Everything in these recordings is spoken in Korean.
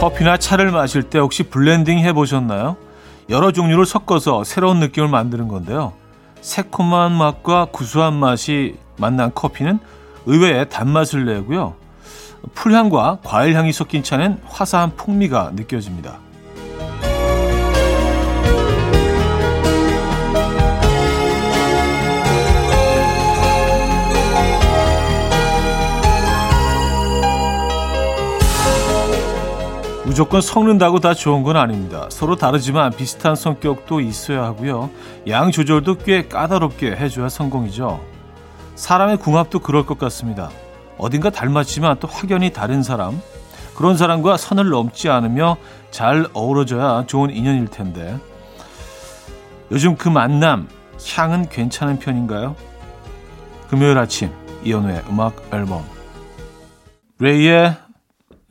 커피나 차를 마실 때 혹시 블렌딩 해보셨나요? 여러 종류를 섞어서 새로운 느낌을 만드는 건데요. 새콤한 맛과 구수한 맛이 만난 커피는 의외의 단맛을 내고요. 풀향과 과일향이 섞인 차는 화사한 풍미가 느껴집니다. 무조건 섞는다고 다 좋은 건 아닙니다. 서로 다르지만 비슷한 성격도 있어야 하고요. 양 조절도 꽤 까다롭게 해줘야 성공이죠. 사람의 궁합도 그럴 것 같습니다. 어딘가 닮았지만 또 확연히 다른 사람, 그런 사람과 선을 넘지 않으며 잘 어우러져야 좋은 인연일 텐데. 요즘 그 만남, 향은 괜찮은 편인가요? 금요일 아침, 이연우의 음악 앨범. 레이의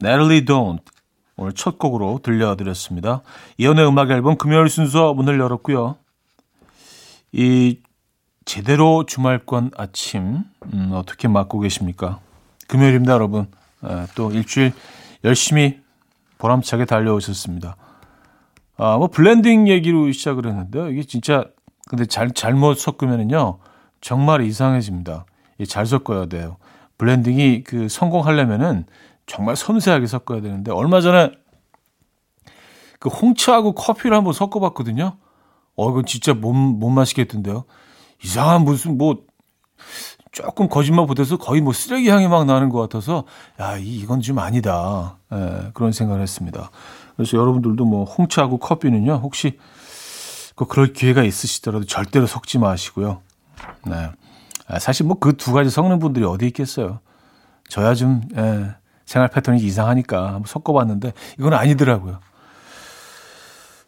Natalie Don't 오늘 첫 곡으로 들려드렸습니다. 이현우의 음악 앨범 금요일 순서 문을 열었고요. 이 제대로 주말권 아침 음, 어떻게 맞고 계십니까? 금요일입니다, 여러분. 에, 또 일주일 열심히 보람차게 달려오셨습니다. 아, 뭐 블렌딩 얘기로 시작을 했는데요. 이게 진짜 근데 잘 잘못 섞으면은요 정말 이상해집니다. 잘 섞어야 돼요. 블렌딩이 그 성공하려면은 정말 섬세하게 섞어야 되는데 얼마 전에 그 홍차하고 커피를 한번 섞어봤거든요. 어 이건 진짜 못, 못 마시겠던데요. 이상한 무슨 뭐 조금 거짓말 보태서 거의 뭐 쓰레기 향이 막 나는 것 같아서 야 이건 좀 아니다 예, 그런 생각을 했습니다. 그래서 여러분들도 뭐 홍차하고 커피는요 혹시 그 그럴 기회가 있으시더라도 절대로 섞지 마시고요. 네. 아, 사실 뭐 그 두 가지 섞는 분들이 어디 있겠어요. 저야 좀 예, 생활 패턴이 이상하니까 한번 섞어봤는데 이건 아니더라고요.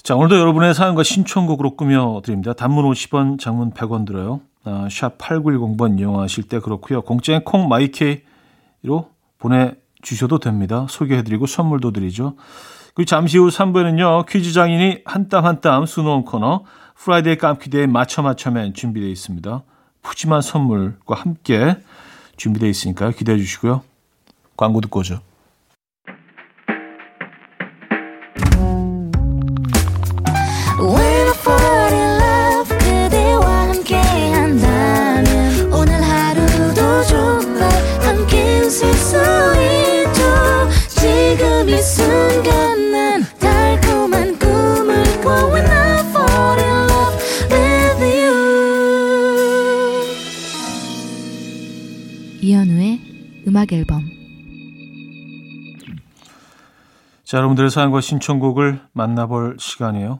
자, 오늘도 여러분의 사연과 신청곡으로 꾸며드립니다. 단문 50원, 장문 100원 들어요. 아, 샵 8910번 이용하실 때 그렇고요. 공짜인 콩 마이케이로 보내주셔도 됩니다. 소개해드리고 선물도 드리죠. 그리고 잠시 후 3부에는요. 퀴즈 장인이 한 땀 한 땀 수놓은 코너 Friday 깜퀴데이 맞춰 맞춰맨 준비되어 있습니다. 푸짐한 선물과 함께 준비되어 있으니까 기대해 주시고요. 광고 듣고 오죠. 자, 여러분들의 사연과 신청곡을 만나볼 시간이에요.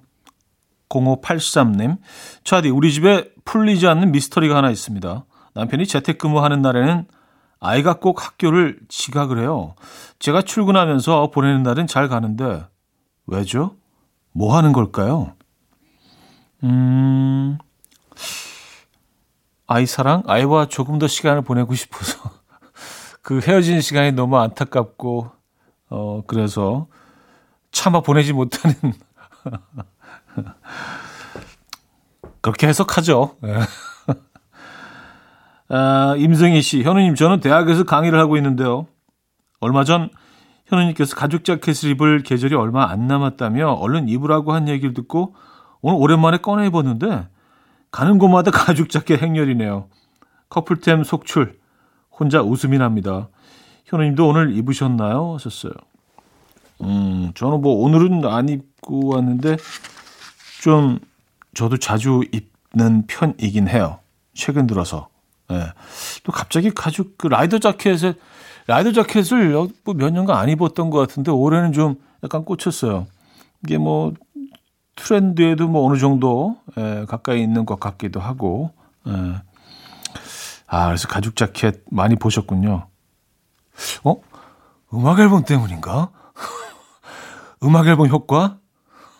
0583님, 차디, 우리 집에 풀리지 않는 미스터리가 하나 있습니다. 남편이 재택근무하는 날에는 아이가 꼭 학교를 지각을 해요. 제가 출근하면서 보내는 날은 잘 가는데, 왜죠? 뭐 하는 걸까요? 음, 아이 사랑? 아이와 조금 더 시간을 보내고 싶어서. 그 헤어진 시간이 너무 안타깝고, 어, 그래서 차마 보내지 못하는 그렇게 해석하죠. 예. 아, 임승희 씨, 현우님, 저는 대학에서 강의를 하고 있는데요. 얼마 전 현우님께서 가죽 자켓을 입을 계절이 얼마 안 남았다며 얼른 입으라고 한 얘기를 듣고 오늘 오랜만에 꺼내 입었는데 가는 곳마다 가죽 자켓 행렬이네요. 커플템 속출, 혼자 웃음이 납니다. 현우님도 오늘 입으셨나요? 하셨어요. 음, 저는 뭐 오늘은 안 입고 왔는데 좀 저도 자주 입는 편이긴 해요. 최근 들어서. 예. 또 갑자기 가죽 그 라이더 자켓에 라이더 자켓을 뭐 몇 년간 안 입었던 것 같은데 올해는 좀 약간 꽂혔어요. 이게 뭐 트렌드에도 뭐 어느 정도 예, 가까이 있는 것 같기도 하고. 예. 아, 그래서 가죽 자켓 많이 보셨군요. 어? 음악 앨범 때문인가? 음악 앨범 효과?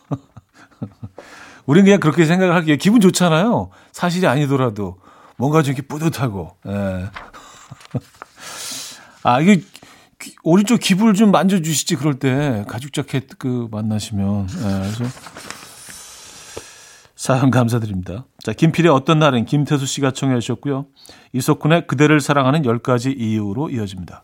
우린 그냥 그렇게 생각을 할게요. 기분 좋잖아요. 사실이 아니더라도. 뭔가 좀 이렇게 뿌듯하고. 예. 아, 이게, 오른쪽 기부를 좀 만져주시지, 그럴 때. 가죽 자켓 그 만나시면. 예, 그래서. 사연 감사드립니다. 자, 김필의 어떤 날은 김태수 씨가 청해 주셨고요. 이석훈의 그대를 사랑하는 10가지 이유로 이어집니다.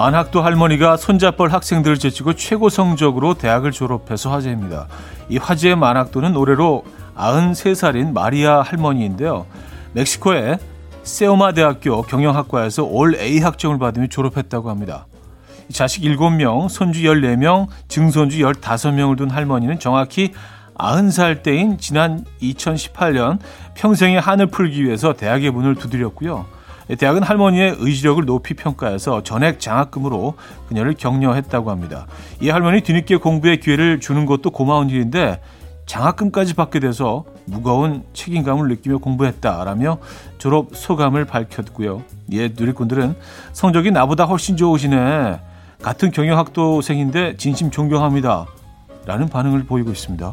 만학도 할머니가 손잡벌 학생들을 제치고 최고 성적으로 대학을 졸업해서 화제입니다. 이 화제의 만학도는 올해로 93살인 마리아 할머니인데요. 멕시코의 세오마 대학교 경영학과에서 올 A 학점을 받으며 졸업했다고 합니다. 자식 7명, 손주 14명, 증손주 15명을 둔 할머니는 정확히 90살 때인 지난 2018년 평생의 한을 풀기 위해서 대학의 문을 두드렸고요. 대학은 할머니의 의지력을 높이 평가해서 전액 장학금으로 그녀를 격려했다고 합니다. 이 할머니 뒤늦게 공부의 기회를 주는 것도 고마운 일인데 장학금까지 받게 돼서 무거운 책임감을 느끼며 공부했다라며 졸업 소감을 밝혔고요. 예, 누리꾼들은 성적이 나보다 훨씬 좋으시네. 같은 경영학도생인데 진심 존경합니다. 라는 반응을 보이고 있습니다.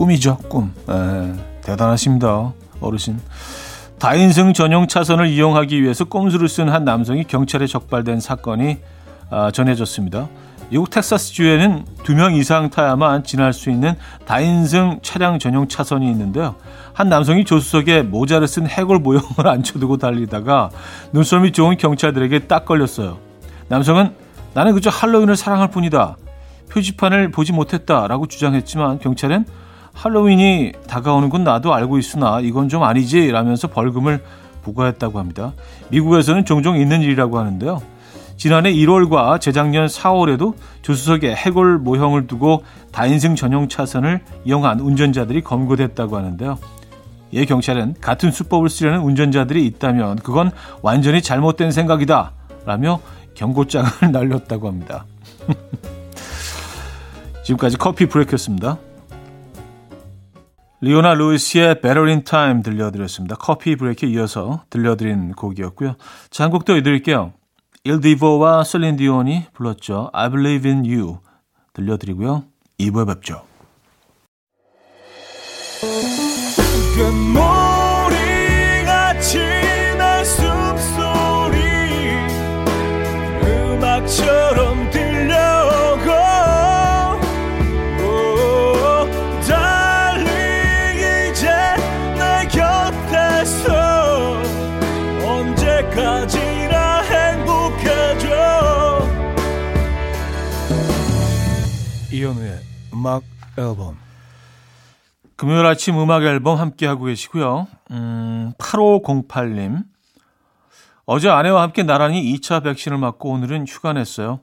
꿈이죠, 꿈. 네, 대단하십니다, 어르신. 다인승 전용 차선을 이용하기 위해서 꼼수를 쓴 한 남성이 경찰에 적발된 사건이 아, 전해졌습니다. 미국 텍사스 주에는 두 명 이상 타야만 지날 수 있는 다인승 차량 전용 차선이 있는데요. 한 남성이 조수석에 모자를 쓴 해골 모형을 앉혀두고 달리다가 눈썰미 좋은 경찰들에게 딱 걸렸어요. 남성은 나는 그저 할로윈을 사랑할 뿐이다. 표지판을 보지 못했다라고 주장했지만 경찰은 할로윈이 다가오는 건 나도 알고 있으나 이건 좀 아니지 라면서 벌금을 부과했다고 합니다. 미국에서는 종종 있는 일이라고 하는데요. 지난해 1월과 재작년 4월에도 조수석에 해골 모형을 두고 다인승 전용 차선을 이용한 운전자들이 검거됐다고 하는데요. 예 경찰은 같은 수법을 쓰려는 운전자들이 있다면 그건 완전히 잘못된 생각이다 라며 경고장을 날렸다고 합니다. 지금까지 커피 브레이크였습니다. 리오나 루이스의 Better in Time 들려드렸습니다. 커피 브레이크에 이어서 들려드린 곡이었고요. 자, 한곡더 해드릴게요. 일디보와 셀린 디온이 불렀죠. I Believe in You 들려드리고요. 2부에 뵙죠. 음악 앨범 금요일 아침 음악 앨범 함께하고 계시고요. 음, 8508님 어제 아내와 함께 나란히 2차 백신을 맞고 오늘은 휴가 냈어요.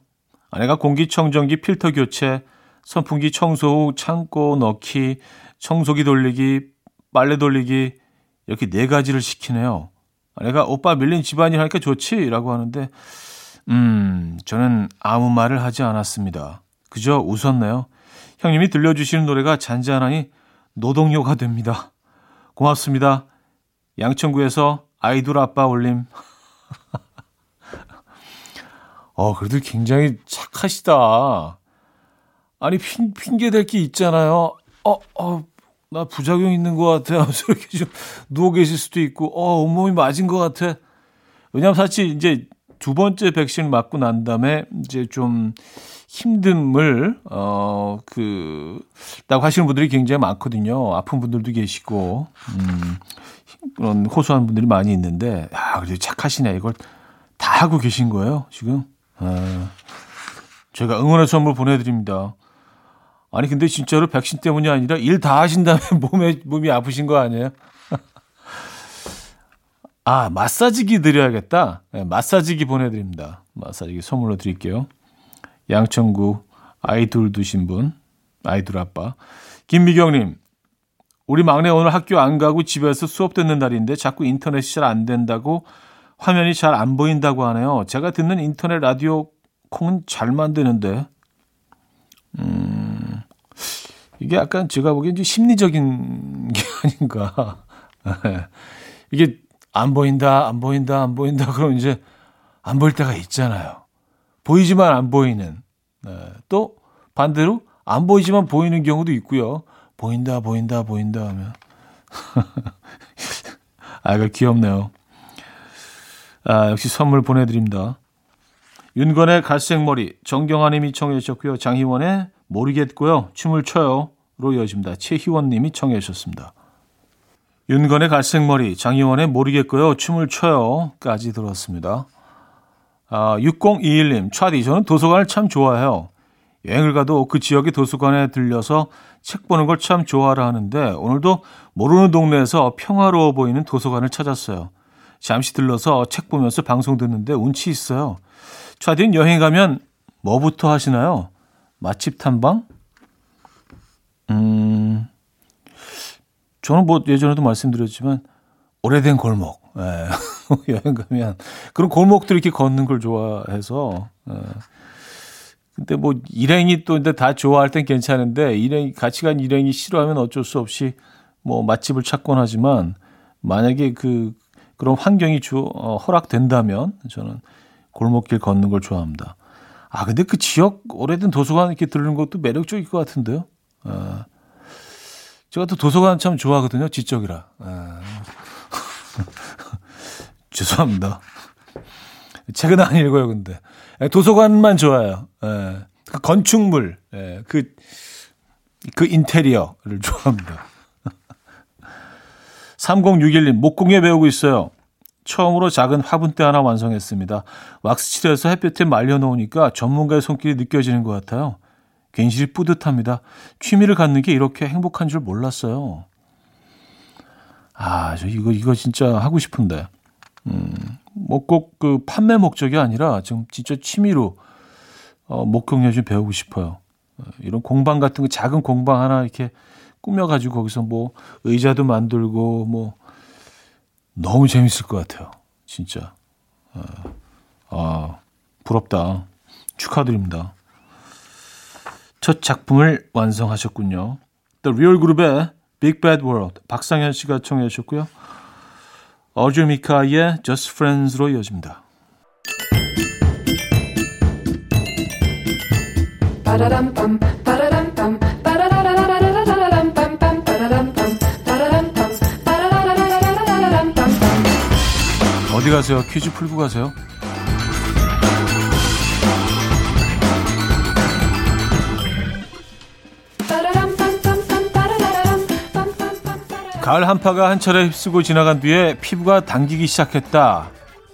아내가 공기청정기 필터 교체, 선풍기 청소 후 창고 넣기, 청소기 돌리기, 빨래 돌리기 이렇게 네 가지를 시키네요. 아내가 오빠 밀린 집안일 하니까 좋지? 라고 하는데 음, 저는 아무 말을 하지 않았습니다. 그저 웃었네요. 형님이 들려주시는 노래가 잔잔하니 노동요가 됩니다. 고맙습니다. 양천구에서 아이돌 아빠 올림. 어, 그래도 굉장히 착하시다. 아니, 핑, 핑계 댈 게 있잖아요. 어, 어, 나 부작용 있는 것 같아. 하면서 이렇게 좀 누워 계실 수도 있고, 어, 온몸이 맞은 것 같아. 왜냐면 사실 이제 두 번째 백신 맞고 난 다음에 이제 좀 힘듦을 어그 라고 하시는 분들이 굉장히 많거든요. 아픈 분들도 계시고 음 그런 호소하는 분들이 많이 있는데 아 그래도 착하시네. 이걸 다 하고 계신 거예요, 지금. 아, 제가 응원의 선물 보내 드립니다. 아니 근데 진짜로 백신 때문이 아니라 일 다 하신 다음에 몸에 몸이 아프신 거 아니에요? 아, 마사지기 드려야겠다. 네, 마사지기 보내드립니다. 마사지기 선물로 드릴게요. 양천구 아이돌 두신 분, 아이돌 아빠. 김미경님, 우리 막내 오늘 학교 안 가고 집에서 수업 듣는 날인데 자꾸 인터넷이 잘 안 된다고 화면이 잘 안 보인다고 하네요. 제가 듣는 인터넷 라디오 콩은 잘 만드는데 음, 이게 약간 제가 보기엔 좀 심리적인 게 아닌가. 이게 안 보인다, 안 보인다, 안 보인다. 그럼 이제 안 보일 때가 있잖아요. 보이지만 안 보이는. 네. 또 반대로 안 보이지만 보이는 경우도 있고요. 보인다, 보인다, 보인다 하면. 아, 이거 귀엽네요. 아, 역시 선물 보내드립니다. 윤건의 갈색머리, 정경아 님이 청해 주셨고요. 장희원의 모르겠고요. 춤을 춰요. 로 이어집니다. 최희원 님이 청해 주셨습니다. 윤건의 갈색머리, 장희원의 모르겠고요. 춤을 춰요. 까지 들었습니다. 아, 6021님, 차디, 저는 도서관을 참 좋아해요. 여행을 가도 그 지역의 도서관에 들려서 책 보는 걸 참 좋아하라 하는데 오늘도 모르는 동네에서 평화로워 보이는 도서관을 찾았어요. 잠시 들러서 책 보면서 방송 듣는데 운치 있어요. 차디는 여행 가면 뭐부터 하시나요? 맛집 탐방? 음, 저는 뭐 예전에도 말씀드렸지만 오래된 골목. 예. 여행 가면 그런 골목들 이렇게 걷는 걸 좋아해서. 예. 근데 뭐 일행이 또 근데 다 좋아할 땐 괜찮은데 일행 같이 간 일행이 싫어하면 어쩔 수 없이 뭐 맛집을 찾곤 하지만 만약에 그 그런 환경이 주, 어, 허락된다면 저는 골목길 걷는 걸 좋아합니다. 아 근데 그 지역 오래된 도서관 이렇게 들르는 것도 매력적일 것 같은데요. 아, 제가 또 도서관 참 좋아하거든요. 지적이라. 아, 죄송합니다. 책은 안 읽어요, 근데. 예, 도서관만 좋아해요. 예, 그 건축물, 예, 그, 그 인테리어를 좋아합니다. 3061님, 목공예 배우고 있어요. 처음으로 작은 화분대 하나 완성했습니다. 왁스 칠해서 햇볕에 말려놓으니까 전문가의 손길이 느껴지는 것 같아요. 괜시리 뿌듯합니다. 취미를 갖는 게 이렇게 행복한 줄 몰랐어요. 아, 저 이거, 이거 진짜 하고 싶은데. 음, 뭐꼭 그 판매 목적이 아니라 지금 진짜 취미로 어, 목격려 좀 배우고 싶어요. 어, 이런 공방 같은 거 작은 공방 하나 이렇게 꾸며가지고 거기서 뭐 의자도 만들고 뭐 너무 재밌을 것 같아요. 진짜. 아, 아 부럽다. 축하드립니다. 첫 작품을 완성하셨군요. The Real Group의 Big Bad World 박상현 씨가 청해 주셨고요. 어주 미카의 Just Friends로 이어집니다. 어디 가세요? 퀴즈 풀고 가세요. 가을 한파가 한 차례 휩쓰고 지나간 뒤에 피부가 당기기 시작했다.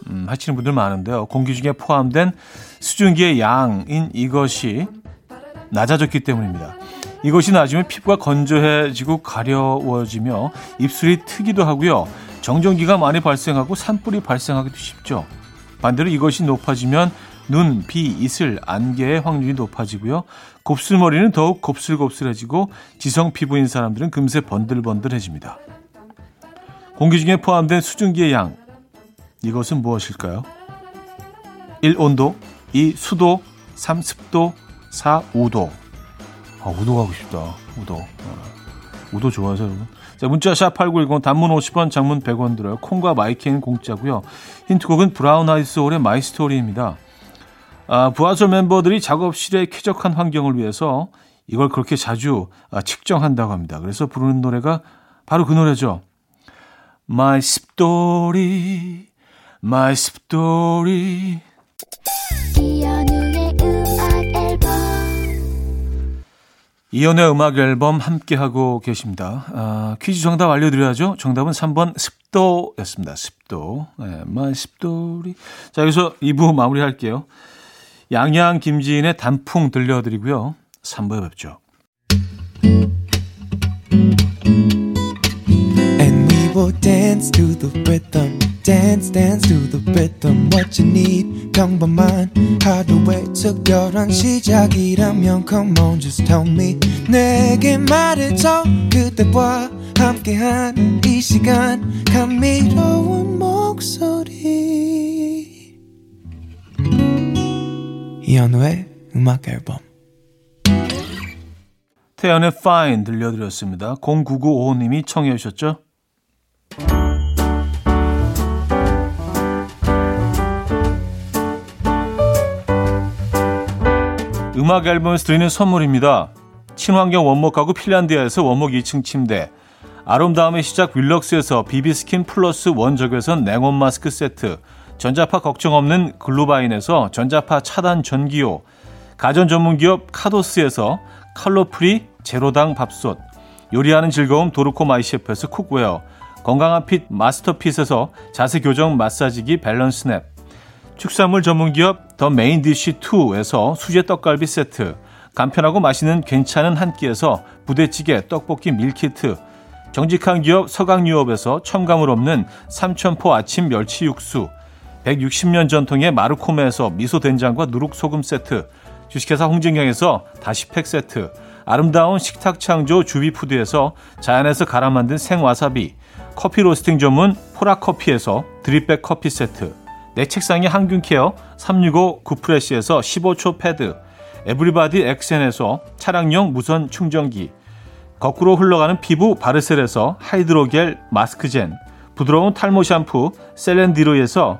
음, 하시는 분들 많은데요. 공기 중에 포함된 수증기의 양인 이것이 낮아졌기 때문입니다. 이것이 낮으면 피부가 건조해지고 가려워지며 입술이 트기도 하고요. 정전기가 많이 발생하고 산불이 발생하기도 쉽죠. 반대로 이것이 높아지면 눈, 비, 이슬, 안개의 확률이 높아지고요. 곱슬머리는 더욱 곱슬곱슬해지고 지성 피부인 사람들은 금세 번들번들해집니다. 공기 중에 포함된 수증기의 양. 이것은 무엇일까요? 1. 온도 2. 수도 3. 습도 4. 우도 아, 우도 가고 싶다. 우도. 아, 우도 좋아하세요, 여러분? 자, 문자 샵8910 단문 50원, 장문 100원 들어요. 콩과 마이K는 공짜고요. 힌트곡은 브라운 아이드 소울의 My Story입니다. 아, 브아솔 멤버들이 작업실의 쾌적한 환경을 위해서 이걸 그렇게 자주 아, 측정한다고 합니다. 그래서 부르는 노래가 바로 그 노래죠. My Story, My Story. 이연우의 음악 앨범. 이연의 음악 앨범 함께하고 계십니다. 아, 퀴즈 정답 알려드려야죠. 정답은 3번 습도였습니다. 습도. 네, My Story. 자, 여기서 2부 마무리할게요. 양양 김지인의 단풍 들려드리고요. 3부에 뵙죠. Dance to the rhythm. dance dance to the rhythm what you need 평범한 하루의 특별한 시작이라면 come on just tell me 내게 말해줘 그대와 함께한 이 시간 감미로운 목소리 이현우의 음악 앨범 태연의 Fine 들려드렸습니다. 0995님이 청해 주셨죠? 음악 앨범에서 드리는 선물입니다. 친환경 원목 가구 핀란디아에서 원목 2층 침대 아름다움의 시작 윌럭스에서 비비스킨 플러스 원적외선 냉온 마스크 세트 전자파 걱정 없는 글루바인에서 전자파 차단 전기요. 가전 전문기업 카도스에서 칼로프리 제로당 밥솥. 요리하는 즐거움 도르코 마이셰프에서 cookware. 건강한 fit 마스터핏에서 자세 교정 마사지기 밸런스 냅. 축산물 전문기업 더 메인디쉬 2에서 수제 떡갈비 세트. 간편하고 맛있는 괜찮은 한 끼에서 부대찌개 떡볶이 밀키트. 정직한 기업 서강유업에서 첨가물 없는 삼천포 아침 멸치 육수 160년 전통의 마르코메에서 미소된장과 누룩소금 세트 주식회사 홍진경에서 다시팩 세트 아름다운 식탁 창조 주비푸드에서 자연에서 갈아 만든 생와사비 커피 로스팅 전문 포라커피에서 드립백 커피 세트 내 책상의 항균케어 365 구프레시에서 15초 패드 에브리바디 엑센에서 차량용 무선 충전기 거꾸로 흘러가는 피부 바르셀에서 하이드로겔 마스크팩 부드러운 탈모 샴푸 셀렌디로에서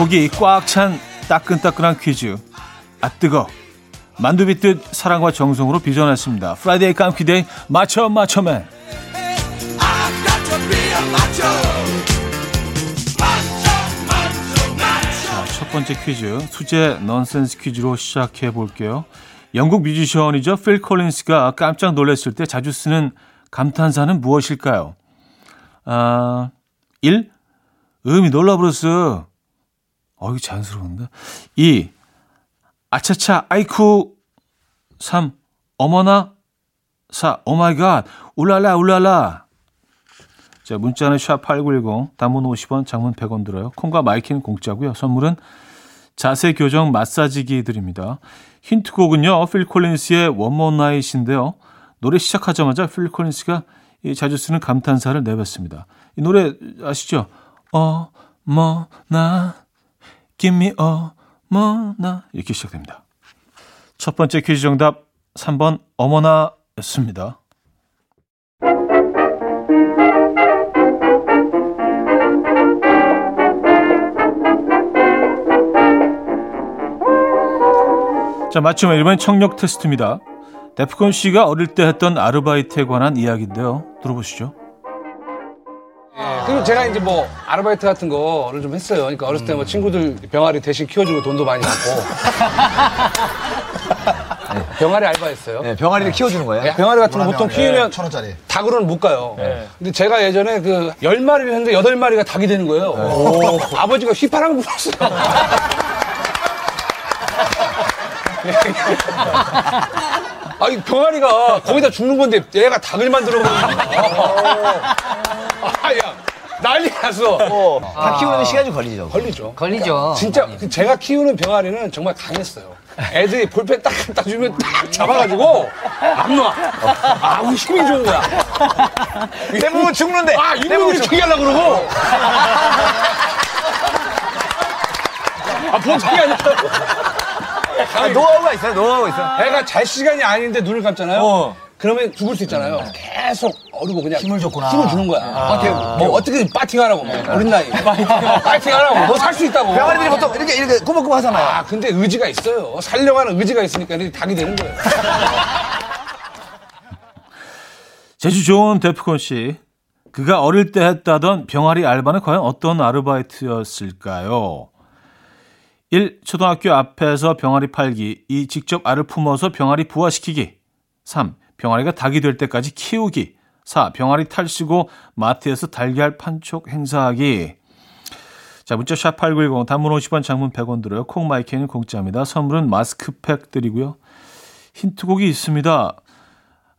속이 꽉 찬 따끈따끈한 퀴즈. 아 뜨거. 만두 빚듯 사랑과 정성으로 빚어냈습니다. Friday 깜퀴데이 맞춰 맞춰맨. 자, 첫 번째 퀴즈 수제 넌센스 퀴즈로 시작해 볼게요. 영국 뮤지션이죠. 필 콜린스가 깜짝 놀랐을 때 자주 쓰는 감탄사는 무엇일까요? 아, 1. 음이 놀라버렸어. 어이 자연스러운데. 2. 아차차 아이쿠 3. 어머나 4. Oh my god 울랄라 울랄라 자 문자는 샵8910 단문 50원 장문 100원 들어요. 콩과 마이K는 공짜고요. 선물은 자세 교정 마사지기 드립니다. 힌트곡은요. 필 콜린스의 One More Night인데요. 노래 시작하자마자 필 콜린스가 자주 쓰는 감탄사를 내뱉습니다. 이 노래 아시죠? 어머나 A 어머나 이렇게 시작됩니다. 첫 번째 퀴즈 정답 3번 어머나였습니다. 자, 맞춤 이번엔 청력 테스트입니다. 데프콘 씨가 어릴 때 했던 아르바이트에 관한 이야기인데요. 들어보시죠. 그리고 제가 이제 뭐 아르바이트 같은 거를 좀 했어요. 그러니까 어렸을 때 뭐 친구들 병아리 대신 키워주고 돈도 많이 받고. 병아리 알바했어요. 네, 병아리를 키워주는 거예요? 네, 병아리 같은 거 보통 키우면 천 원짜리. 닭으로는 못 가요. 근데 제가 예전에 그 열 마리를 했는데 여덟 마리가 닭이 되는 거예요. 아버지가 휘파람 불었어요. 아이 병아리가 거기다 죽는 건데 얘가 닭을 만들어 버리는 아야 난리 났어. 다 키우는 시간이 좀 걸리죠. 걸리죠. 걸리죠. 진짜 그 제가 키우는 병아리는 정말 강했어요. 애들이 볼펜 딱 갖다 주면 딱 잡아가지고 안 놔. 아우 힘이 좋은 거야. 대부분 죽는데. 아 인물이 죽게 하려고 그러고. 아 보통이 아니라. 아, 노하우가 있어요. 노하우가 있어. 애가 잘 시간이 아닌데 눈을 감잖아요. 그러면 죽을 수 있잖아요. 계속 어리고 그냥 힘을 줬구나. 힘을 주는 거야. 어떻게 뭐 어떻게 파팅하라고 뭐 어린 나이. 파팅하라고. 너 살 수 있다고. 병아리들이 보통 이렇게 이렇게 꼬박꼬박 하잖아요. 아, 근데 의지가 있어요. 살려가는 의지가 있으니까 애들이 닭이 되는 거예요. 제주 좋은 데프콘 씨. 그가 어릴 때 했다던 병아리 알바는 과연 어떤 아르바이트였을까요? 1. 초등학교 앞에서 병아리 팔기. 2. 직접 알을 품어서 병아리 부화시키기. 3. 병아리가 닭이 될 때까지 키우기. 4. 병아리 탈시고 마트에서 달걀 판촉 행사하기. 자, 문자 샵8910 단문 50원 장문 100원 들어요. 콩마이크는 공짜입니다. 선물은 마스크팩 드리고요. 힌트곡이 있습니다.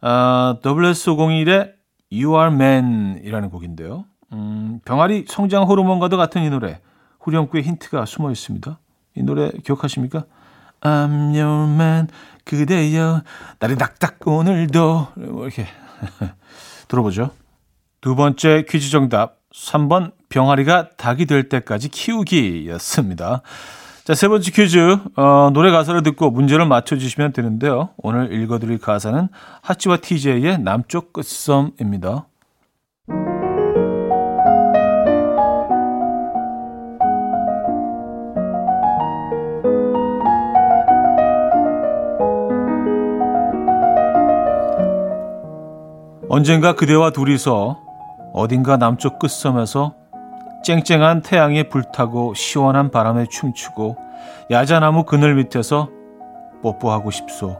아, WS501의 You Are Man 이라는 곡인데요. 음, 병아리 성장 호르몬과도 같은 이 노래. 후렴구에 힌트가 숨어 있습니다. 이 노래 기억하십니까? I'm your man, 그대여, 날이 닥닥 오늘도. 뭐 이렇게 들어보죠. 두 번째 퀴즈 정답. 3번 병아리가 닭이 될 때까지 키우기였습니다. 자, 세 번째 퀴즈. 어, 노래 가사를 듣고 문제를 맞춰주시면 되는데요. 오늘 읽어드릴 가사는 하치와 TJ의 남쪽 끝섬입니다. 언젠가 그대와 둘이서 어딘가 남쪽 끝섬에서 쨍쨍한 태양에 불타고 시원한 바람에 춤추고 야자나무 그늘 밑에서 뽀뽀하고 싶소.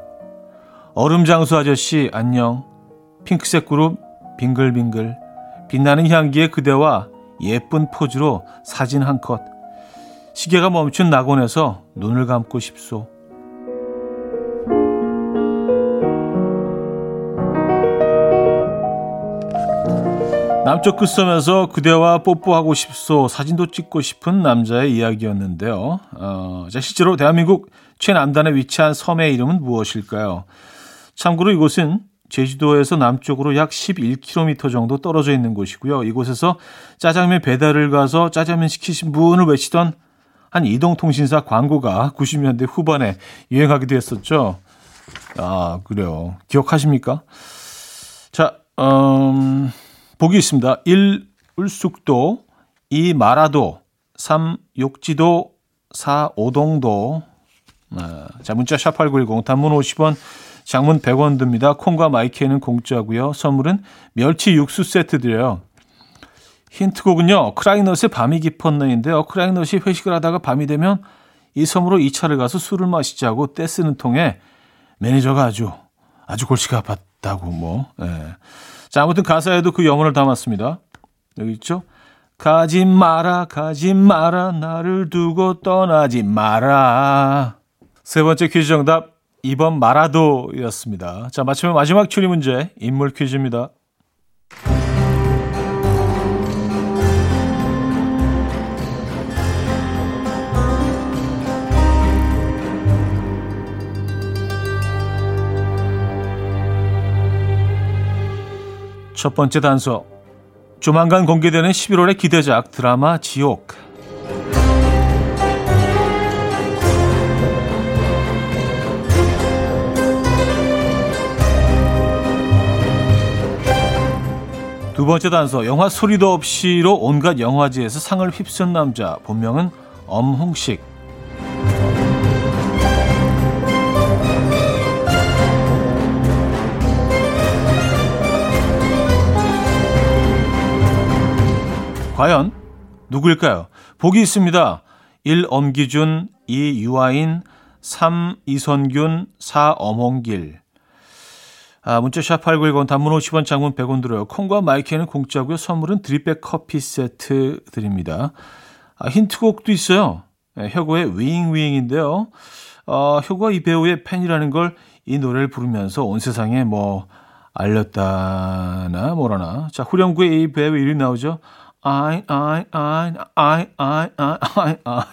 얼음 장수 아저씨 안녕. 핑크색 그룹 빙글빙글 빛나는 향기의 그대와 예쁜 포즈로 사진 한 컷. 시계가 멈춘 낙원에서 눈을 감고 싶소. 남쪽 끝섬에서 그대와 뽀뽀하고 싶소 사진도 찍고 싶은 남자의 이야기였는데요. 어, 자, 실제로 대한민국 최남단에 위치한 섬의 이름은 무엇일까요? 참고로 이곳은 제주도에서 남쪽으로 약 11km 정도 떨어져 있는 곳이고요. 이곳에서 짜장면 배달을 가서 짜장면 시키신 분을 외치던 한 이동통신사 광고가 90년대 후반에 유행하기도 했었죠. 아, 그래요. 기억하십니까? 자, 음, 보기 있습니다. 1. 울숙도 2. 마라도 3. 욕지도 4. 오동도 아, 자 문자 샵8910 단문 50원 장문 100원 듭니다. 콩과 마이K는 공짜고요. 선물은 멸치 육수 세트 드려요. 힌트곡은요. 크라잉넛의 밤이 깊었네인데요. 크라잉넛이 회식을 하다가 밤이 되면 이 섬으로 2차를 가서 술을 마시자고 떼쓰는 통에 매니저가 아주 아주 골치가 아팠다고 뭐. 예. 자, 아무튼 가사에도 그 영혼을 담았습니다. 여기 있죠? 가지 마라, 가지 마라, 나를 두고 떠나지 마라. 세 번째 퀴즈 정답 2번 마라도였습니다. 자, 마치면 마지막 추리 문제 인물 퀴즈입니다. 첫 번째 단서. 조만간 공개되는 11월의 기대작 드라마 지옥. 두 번째 단서. 영화 소리도 없이로 온갖 영화제에서 상을 휩쓴 남자. 본명은 엄홍식. 과연 누구일까요? 보기 있습니다. 1. 엄기준, 2. 유아인, 3. 이선균, 4. 엄홍길. 아, 문자 샵8910 단문 50원 장문 100원 들어요. 콩과 마이크는 공짜고요. 선물은 드립백 커피 세트 드립니다. 아, 힌트곡도 있어요. 네, 혁오의 윙윙인데요. 어, 혁오가 이 배우의 팬이라는 걸 이 노래를 부르면서 온 세상에 뭐 알렸다나 뭐라나. 자, 후렴구에 이 배우 이름이 나오죠. I, I, I, I, I, I, I.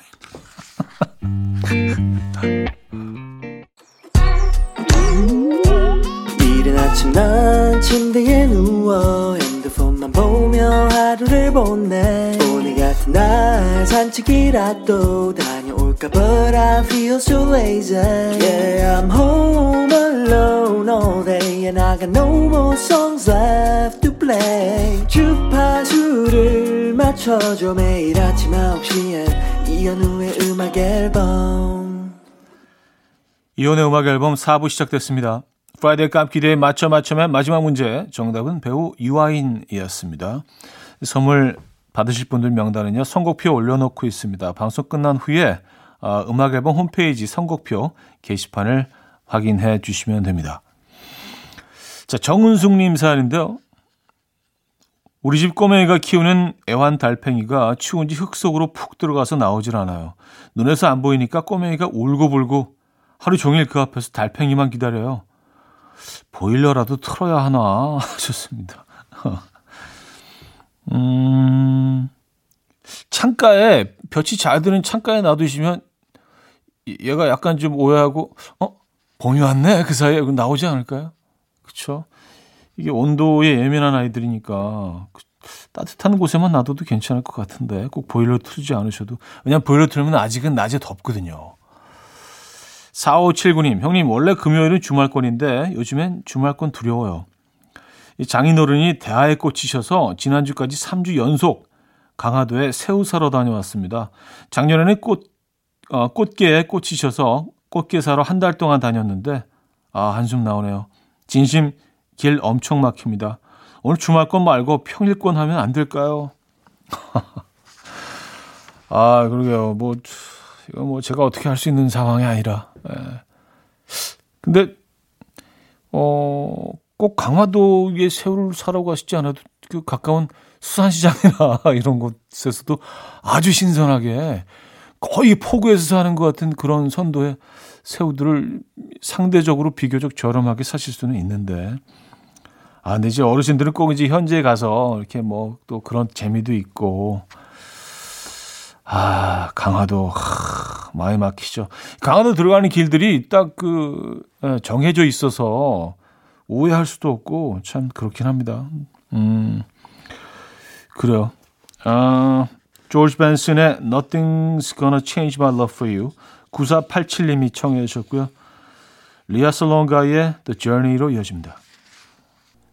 이른 아침 난 침대에 누워 핸드폰만 보며 하루를 보내 오늘 같은 날 산책이라도 다녀올까 But I feel so lazy Yeah I'm home alone all day And I got no more songs left to play 주파수를 맞춰줘 매일 아침 9시에 이현우의 음악 앨범 이현우의 음악 앨범 4부 시작됐습니다. Friday 깜퀴데이 맞춰 맞춰맨 마지막 문제 정답은 배우 유아인이었습니다. 선물 받으실 분들 명단은요 선곡표 올려놓고 있습니다. 방송 끝난 후에 어, 음악 앨범 홈페이지 선곡표 게시판을 확인해 주시면 됩니다. 자, 정은숙님 사연인데요. 우리 집 꼬맹이가 키우는 애완 달팽이가 추운지 흙 속으로 푹 들어가서 나오질 않아요. 눈에서 안 보이니까 꼬맹이가 울고불고 하루 종일 그 앞에서 달팽이만 기다려요. 보일러라도 틀어야 하나 하셨습니다. 음, 창가에 볕이 잘 드는 창가에 놔두시면 얘가 약간 좀 오해하고 어 봄이 왔네 그 사이에 나오지 않을까요? 그렇죠? 이게 온도에 예민한 아이들이니까 그 따뜻한 곳에만 놔둬도 괜찮을 것 같은데 꼭 보일러 틀지 않으셔도 왜냐면 보일러 틀면 아직은 낮에 덥거든요. 4579님, 형님, 원래 금요일은 주말권인데 요즘엔 주말권 두려워요. 장인어른이 대하에 꽂히셔서 지난주까지 3주 연속 강화도에 새우 사러 다녀왔습니다. 작년에는 꽃, 어, 꽃게에 꽂히셔서 꽃게 사러 한 달 동안 다녔는데, 아, 한숨 나오네요. 진심 길 엄청 막힙니다. 오늘 주말권 말고 평일권 하면 안 될까요? 아, 그러게요. 뭐, 이거 뭐 제가 어떻게 할 수 있는 상황이 아니라. 예. 근데, 어, 꼭 강화도에 새우를 사러 가시지 않아도 그 가까운 수산시장이나 이런 곳에서도 아주 신선하게 거의 포구에서 사는 것 같은 그런 선도의 새우들을 상대적으로 비교적 저렴하게 사실 수는 있는데. 아, 근데 이제 어르신들은 꼭 이제 현지에 가서 이렇게 뭐 또 그런 재미도 있고. 아, 강화도, 하, 많이 막히죠. 강화도 들어가는 길들이 딱그 예, 정해져 있어서 오해할 수도 없고 참 그렇긴 합니다. 음, 그래요. 아, 조지 벤슨의 Nothing's Gonna Change My Love For You 9487님이 청해 주셨고요. 리아 솔롱가의 The Journey로 이어집니다.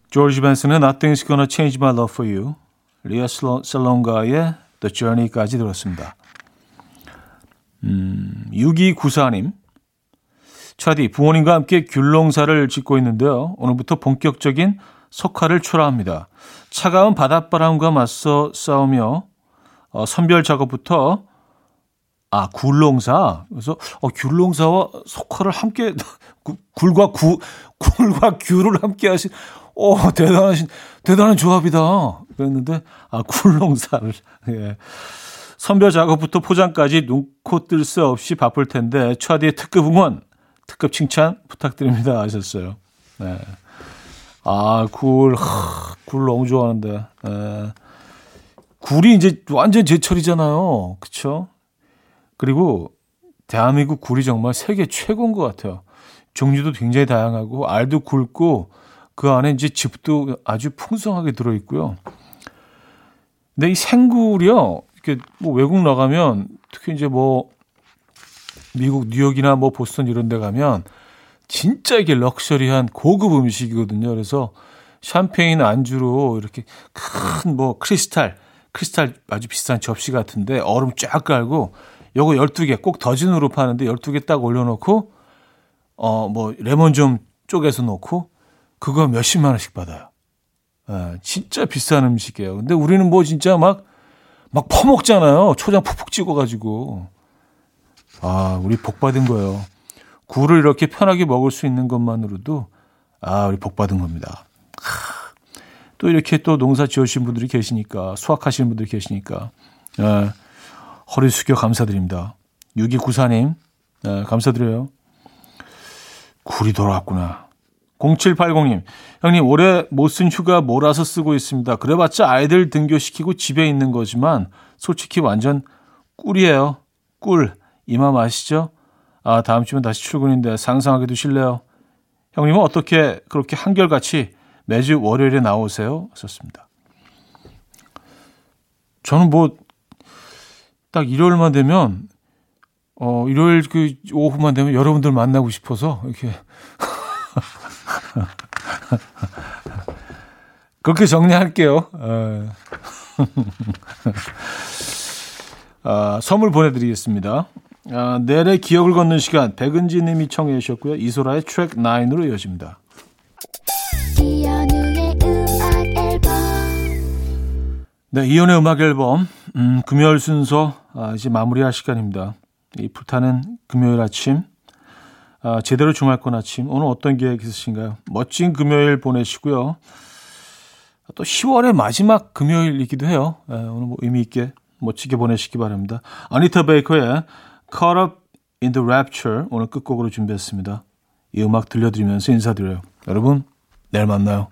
조지 벤슨의 Nothing's Gonna Change My Love For You 리아 솔롱가의 The Journey까지 들었습니다. 음, 6294님 차디 부모님과 함께 귤농사를 짓고 있는데요. 오늘부터 본격적인 석화를 출하합니다. 차가운 바닷바람과 맞서 싸우며 어, 선별 작업부터 아 굴농사 그래서 어, 귤농사와 석화를 함께 굴과 구 굴과 귤을 함께 하신 오 대단하신 대단한 조합이다 그랬는데 아 굴농사를 예. 선별 작업부터 포장까지 눈코 뜰 새 없이 바쁠 텐데 차디의 특급 응원 특급 칭찬 부탁드립니다 하셨어요. 네. 아, 굴, 하, 굴 너무 좋아하는데. 네. 굴이 이제 완전 제철이잖아요. 그쵸? 그리고 대한민국 굴이 정말 세계 최고인 것 같아요. 종류도 굉장히 다양하고, 알도 굵고, 그 안에 이제 즙도 아주 풍성하게 들어 있고요. 근데 이 생굴이요, 이렇게 뭐 외국 나가면, 특히 이제 뭐, 미국 뉴욕이나 뭐 보스턴 이런 데 가면 진짜 이게 럭셔리한 고급 음식이거든요. 그래서 샴페인 안주로 이렇게 큰 뭐 크리스탈, 크리스탈 아주 비싼 접시 같은데 얼음 쫙 깔고 요거 12개 꼭 더진으로 파는데 12개 딱 올려놓고 어 뭐 레몬 좀 쪼개서 놓고 그거 몇십만 원씩 받아요. 예, 진짜 비싼 음식이에요. 근데 우리는 뭐 진짜 막, 막 퍼먹잖아요. 초장 푹푹 찍어가지고. 아, 우리 복 받은 거예요. 굴을 이렇게 편하게 먹을 수 있는 것만으로도 아, 우리 복 받은 겁니다. 하, 또 이렇게 또 농사 지으신 분들이 계시니까 수확하시는 분들이 계시니까 예, 허리 숙여 감사드립니다. 6294님 예, 감사드려요. 굴이 돌아왔구나. 0780님, 형님, 올해 못 쓴 휴가 몰아서 쓰고 있습니다. 그래봤자 아이들 등교시키고 집에 있는 거지만, 솔직히 완전 꿀이에요. 꿀. 이맘 아시죠? 아, 다음 주면 다시 출근인데 상상하기도 싫네요. 형님은 어떻게 그렇게 한결같이 매주 월요일에 나오세요? 썼습니다. 저는 뭐, 딱 일요일만 되면, 어, 일요일 그 오후만 되면 여러분들 만나고 싶어서, 이렇게. 그렇게 정리할게요. 아, 선물 보내드리겠습니다. 아, 내래 기억을 걷는 시간 백은지 님이 청해 주셨고요. 이소라의 트랙 9으로 이어집니다. 네, 이연의 음악 앨범 음, 금요일 순서 아, 이제 마무리할 시간입니다. 이 불타는 금요일 아침 아, 제대로 주말권 아침 오늘 어떤 계획 있으신가요? 멋진 금요일 보내시고요. 또 10월의 마지막 금요일이기도 해요. 예, 오늘 뭐 의미 있게 멋지게 보내시기 바랍니다. 아니타 베이커의 Caught Up in the Rapture 오늘 끝곡으로 준비했습니다. 이 음악 들려드리면서 인사드려요. 여러분 내일 만나요.